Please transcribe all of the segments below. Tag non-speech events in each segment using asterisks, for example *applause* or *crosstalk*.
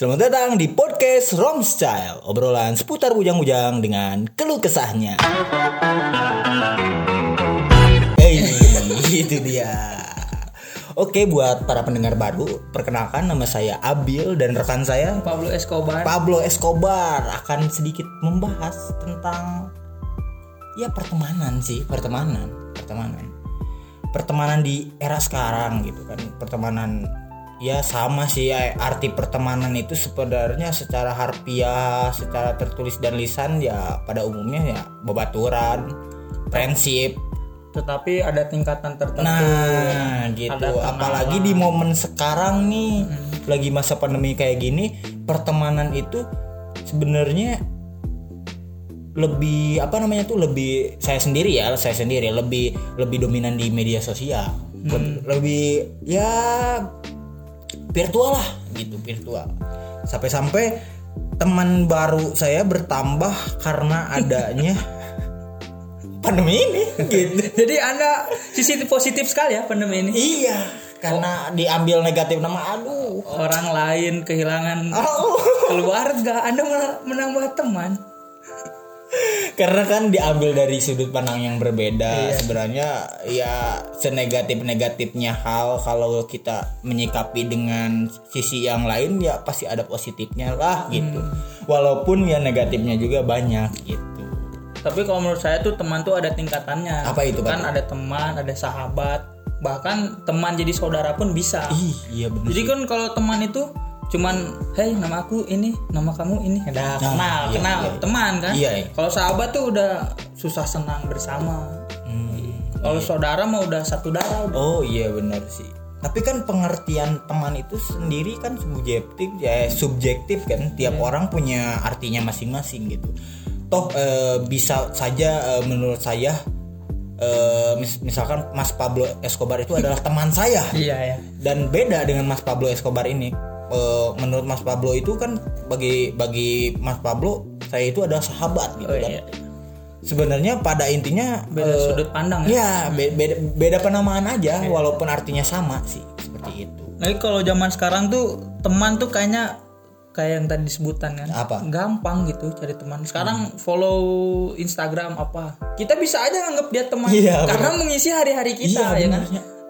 Selamat datang di podcast Rom Style, obrolan seputar bujang-bujang dengan keluh kesahnya. Hey, itu dia. Oke, buat para pendengar baru, perkenalkan nama saya Abil dan rekan saya Pablo Escobar. Pablo Escobar akan sedikit membahas tentang ya pertemanan sih, pertemanan, pertemanan. Pertemanan di era sekarang gitu kan, pertemanan ya sama sih ya, arti pertemanan itu sebenarnya secara harfiah, secara tertulis dan lisan ya pada umumnya ya babaturan, prinsip. Tetapi ada tingkatan tertentu. Nah, gitu. Apalagi di momen sekarang nih, lagi masa pandemi kayak gini, pertemanan itu sebenarnya lebih apa namanya tuh lebih saya sendiri ya saya sendiri lebih lebih dominan di media sosial lebih, lebih ya virtual lah gitu virtual sampai-sampai teman baru saya bertambah karena adanya *laughs* pandemi ini gitu Jadi Anda sisi positif sekali ya pandemi ini. iya karena diambil negatif nama aduh Orang lain kehilangan Oh. keluarga, Anda malah menambah teman. *laughs* karena kan diambil dari sudut pandang yang berbeda Iya. sebenarnya ya senegatif negatifnya hal kalau kita menyikapi dengan sisi yang lain ya pasti ada positifnya lah gitu Hmm. walaupun ya negatifnya juga banyak gitu Tapi kalau menurut saya tuh teman tuh ada tingkatannya. Apa itu, Kan Pak? ada teman, ada sahabat, bahkan teman jadi saudara pun bisa. ih iya bener Jadi kan kalau teman itu cuman hey nama aku ini nama kamu ini udah kenal iya, kenal iya. teman kan Iya, iya. kalau sahabat tuh udah susah senang bersama Hmm. kalau saudara mah udah satu darah udah Oh iya benar sih. Tapi kan pengertian teman itu sendiri kan subjektif ya subjektif kan. Tiap Iya. orang punya artinya masing-masing gitu. Toh eh, bisa saja eh, menurut saya eh, mis- misalkan Mas Pablo Escobar itu adalah teman saya iya ya dan beda dengan Mas Pablo Escobar ini. Eh, menurut Mas Pablo itu kan bagi bagi Mas Pablo saya itu adalah sahabat gitu oh, kan. iya. Sebenarnya pada intinya beda eh, sudut pandang ya Ya, be- beda, beda penamaan aja, walaupun artinya sama sih, seperti itu. Nah, kalau zaman sekarang tuh teman tuh kayaknya kayak yang tadi disebutan kan Apa? Hmm. gampang gitu cari teman sekarang follow Instagram apa kita bisa aja nganggap dia teman Iya, karena mengisi hari-hari kita Iya, ya kan.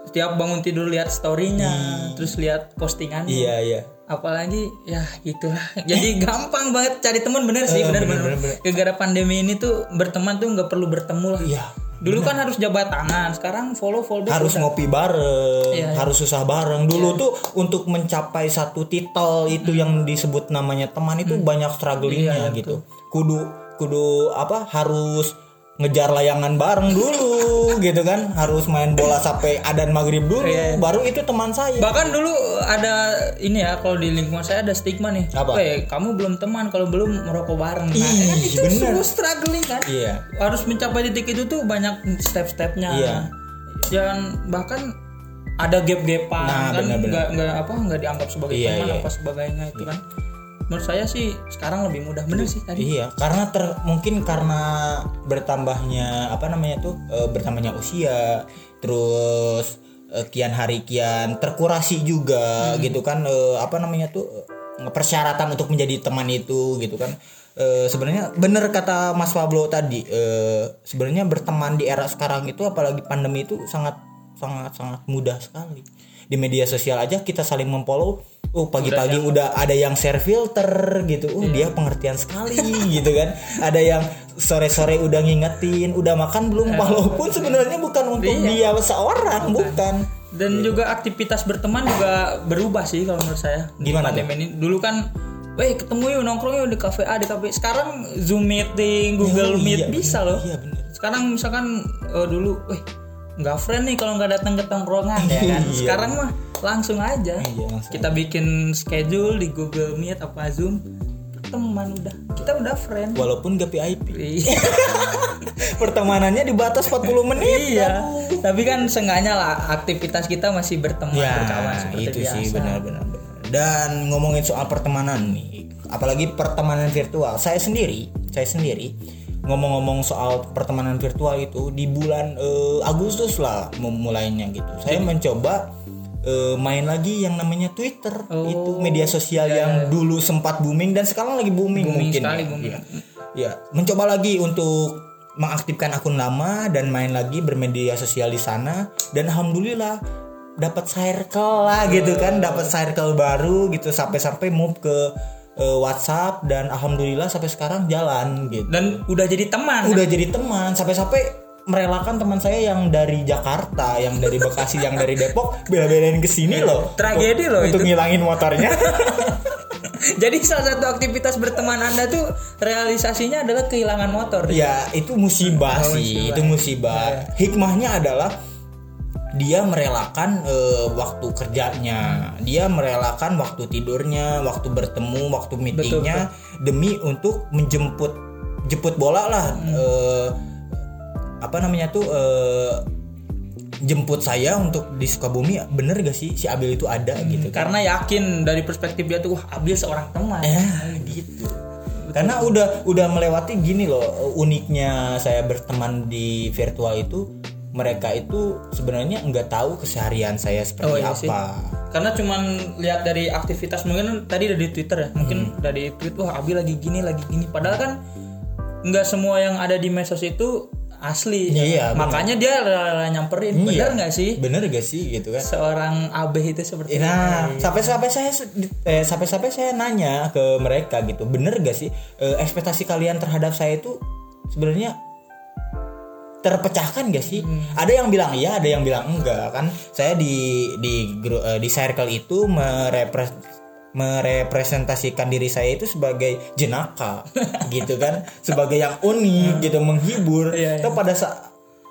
Setiap bangun tidur lihat storynya terus lihat postingannya Iya, iya. apalagi ya gitulah *laughs* jadi *laughs* gampang banget cari teman bener sih Eh, bener bener, bener, bener, gara-gara pandemi ini tuh berteman tuh nggak perlu bertemu lah Iya. dulu kan harus jabat tangan sekarang follow follow Harus ngopi bareng, Iya, iya. harus susah bareng. Dulu tuh untuk mencapai satu titel itu yang disebut namanya teman itu banyak strugglingnya Iya, gitu. Kudu kudu apa? Harus ngejar layangan bareng dulu gitu kan. Harus main bola sampai adan maghrib dulu, Iya. baru itu teman saya. bahkan dulu ada ini ya kalau di lingkungan saya ada stigma nih Apa? "Weh, kamu belum teman kalau belum merokok bareng nah Ih, kan itu bener. semua struggling kan Iya. harus mencapai titik itu tuh banyak step-stepnya Iya. dan bahkan ada gap-gapan Nah, kan nggak apa nggak dianggap sebagai Iya, teman iya. apa sebagainya itu kan menurut saya sih sekarang lebih mudah. Bener sih tadi. Iya, karena ter, mungkin karena bertambahnya apa namanya tuh e, bertambahnya usia, terus e, kian hari kian terkurasi juga gitu kan e, apa namanya tuh e, persyaratan untuk menjadi teman itu gitu kan. E, sebenarnya bener kata Mas Pablo tadi, e, sebenarnya berteman di era sekarang itu apalagi pandemi itu sangat sangat sangat mudah sekali. Di media sosial aja kita saling memfollow Oh pagi-pagi udah, ada yang share filter gitu, oh dia pengertian sekali *laughs* gitu kan. Ada yang sore-sore udah ngingetin, udah makan belum, walaupun sebenarnya bukan untuk dia seorang, bukan. dan juga aktivitas berteman juga berubah sih kalau menurut saya. Di Gimana pandemi ini. Dulu kan Weh ketemu yuk nongkrong yuk di kafe A di kafe sekarang zoom meeting Google Oh, Meet iya, bisa loh. Iya bener. sekarang misalkan eh, dulu weh nggak friend nih kalau nggak datang ke tongkrongan ya kan Iya. sekarang mah langsung aja Iya, langsung. kita bikin schedule di Google Meet apa Zoom teman udah kita udah friend Walaupun gak VIP. Iya. *laughs* Pertemanannya dibatas 40 menit. iya tapi kan seenggaknya lah aktivitas kita masih berteman Ya, berkawan seperti itu biasa sih benar-benar. Dan ngomongin soal pertemanan nih, apalagi pertemanan virtual. Saya sendiri, saya sendiri ngomong-ngomong soal pertemanan virtual itu di bulan eh, Agustus lah memulainya gitu. Saya mencoba eh, main lagi yang namanya Twitter Oh, itu media sosial yang dulu sempat booming dan sekarang lagi booming, Booming mungkin sekali, ya. booming. Iya. Ya, mencoba lagi untuk mengaktifkan akun lama dan main lagi bermedia sosial di sana dan alhamdulillah dapat circle lah gitu kan, dapat circle baru gitu sampai-sampai move ke eh, WhatsApp dan alhamdulillah sampai sekarang jalan gitu. dan udah jadi teman Udah jadi teman sampai-sampai merelakan teman saya yang dari Jakarta, yang dari Bekasi, yang dari Depok bela-belain ke sini loh. Tragedi loh Untuk itu. ngilangin motornya. *laughs* jadi salah satu aktivitas berteman anda tuh realisasinya adalah kehilangan motor Ya itu musibah Oh, sih, musibah. itu musibah. Hikmahnya adalah dia merelakan eh, waktu kerjanya, dia merelakan waktu tidurnya, waktu bertemu, waktu meetingnya demi untuk menjemput jemput bola lah. Hmm. eh, apa namanya tuh eh, jemput saya untuk di Sukabumi bener gak sih si Abil itu ada gitu kan? karena yakin dari perspektif dia tuh wah Abil seorang teman Ya *laughs* gitu. Karena udah udah melewati gini loh uniknya saya berteman di virtual itu mereka itu sebenarnya nggak tahu keseharian saya seperti Oh, iya sih. apa. karena cuman lihat dari aktivitas mungkin tadi dari Twitter ya mungkin Hmm. dari tweet wah Abi lagi gini lagi gini padahal kan nggak semua yang ada di medsos itu asli Iya, iya, benar. makanya dia rela nyamperin Iya. benar nggak sih Bener gak sih gitu kan? seorang AB itu seperti itu Nah, sampai sampai saya eh, sampai sampai saya nanya ke mereka gitu, bener gak sih eh, ekspektasi kalian terhadap saya itu sebenarnya terpecahkan gak sih? Ada yang bilang iya, ada yang bilang enggak kan? Saya di di eh, di circle itu merepres merepresentasikan diri saya itu sebagai jenaka *laughs* gitu kan? Sebagai yang unik gitu menghibur. Iya, iya. Tapi pada saat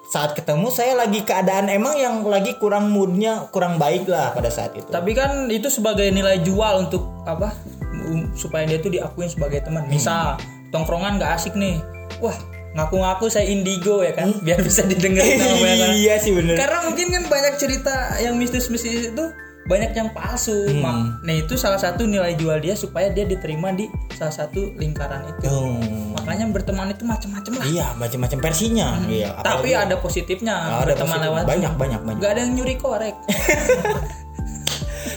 saat ketemu saya lagi keadaan emang yang lagi kurang moodnya kurang baik lah pada saat itu. Tapi kan itu sebagai nilai jual untuk apa um, supaya dia tuh diakuin sebagai teman. Misal tongkrongan nggak asik nih. Wah ngaku-ngaku saya indigo ya kan biar bisa didengerin *laughs* sama banyak orang. iya sih bener karena mungkin kan banyak cerita yang mistis-mistis itu banyak yang palsu Hmm. Mak- nah itu salah satu nilai jual dia supaya dia diterima di salah satu lingkaran itu Hmm. makanya berteman itu macam-macam lah iya macam-macam versinya iya Hmm. tapi apalagi- ada positifnya ada berteman positif. lewat banyak banyak banyak nggak ada yang nyuri korek *laughs*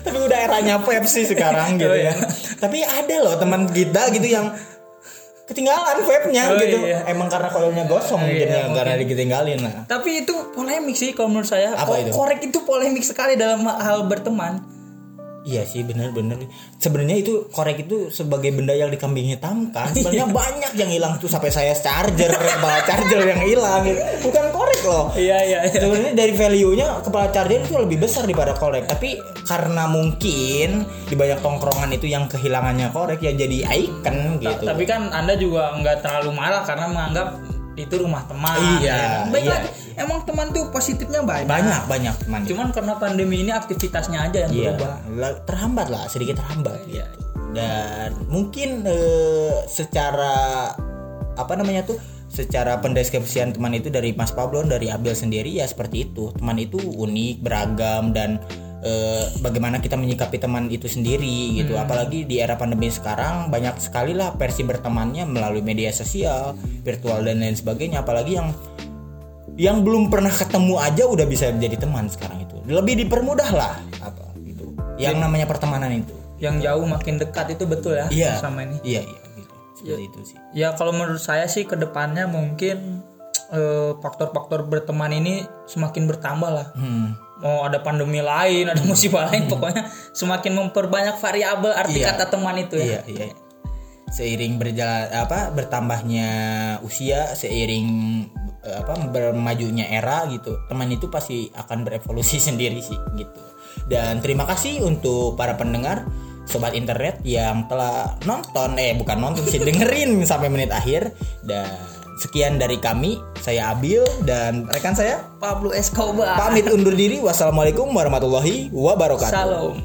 tapi udah eranya Pepsi sekarang *laughs* gitu Oh, iya. ya tapi ada loh teman kita gitu yang ketinggalan webnya Oh, gitu iya. emang karena koilnya gosong mungkin iya, ya karena ditinggalin lah Tapi itu polemik sih kalau menurut saya. Apa Ko- itu? Korek itu polemik sekali dalam hal berteman. Iya sih bener-bener Sebenarnya itu korek itu sebagai benda yang dikambing hitamkan Sebenarnya banyak yang hilang tuh sampai saya charger Kepala charger yang hilang. Bukan korek loh. Iya iya. Sebenarnya dari value-nya kepala charger itu lebih besar daripada korek. Tapi karena mungkin di banyak tongkrongan itu yang kehilangannya korek ya jadi icon gitu. Tapi kan anda juga nggak terlalu marah karena menganggap itu rumah teman. Iya, Baik iya. lagi, emang teman tuh positifnya banyak. Banyak banyak teman Cuman karena pandemi ini aktivitasnya aja yang Iya, berubah. terhambat lah, sedikit terhambat Iya. gitu. Dan mungkin eh, secara apa namanya tuh, secara pendeskripsian teman itu dari Mas Pablo dari Abel sendiri ya seperti itu. Teman itu unik, beragam dan eh, bagaimana kita menyikapi teman itu sendiri gitu. Apalagi di era pandemi sekarang banyak sekali lah versi bertemannya melalui media sosial, virtual dan lain sebagainya. Apalagi yang yang belum pernah ketemu aja udah bisa menjadi teman sekarang itu lebih dipermudah lah apa gitu yang namanya pertemanan itu Yang jauh makin dekat itu betul ya iya sama ini. iya iya gitu seperti itu sih Ya kalau menurut saya sih ke depannya mungkin eh, faktor-faktor berteman ini semakin bertambah lah. hmm. Mau ada pandemi lain, ada musibah lain, pokoknya semakin memperbanyak variabel arti Iya. kata teman itu ya. iya iya seiring berjalan apa bertambahnya usia seiring apa bermajunya era gitu teman itu pasti akan berevolusi *laughs* sendiri sih gitu dan terima kasih untuk para pendengar sobat internet yang telah nonton eh bukan nonton sih *laughs* dengerin sampai menit akhir dan sekian dari kami saya Abil dan rekan saya Pablo Escobar. pamit undur diri wassalamualaikum warahmatullahi wabarakatuh Salam.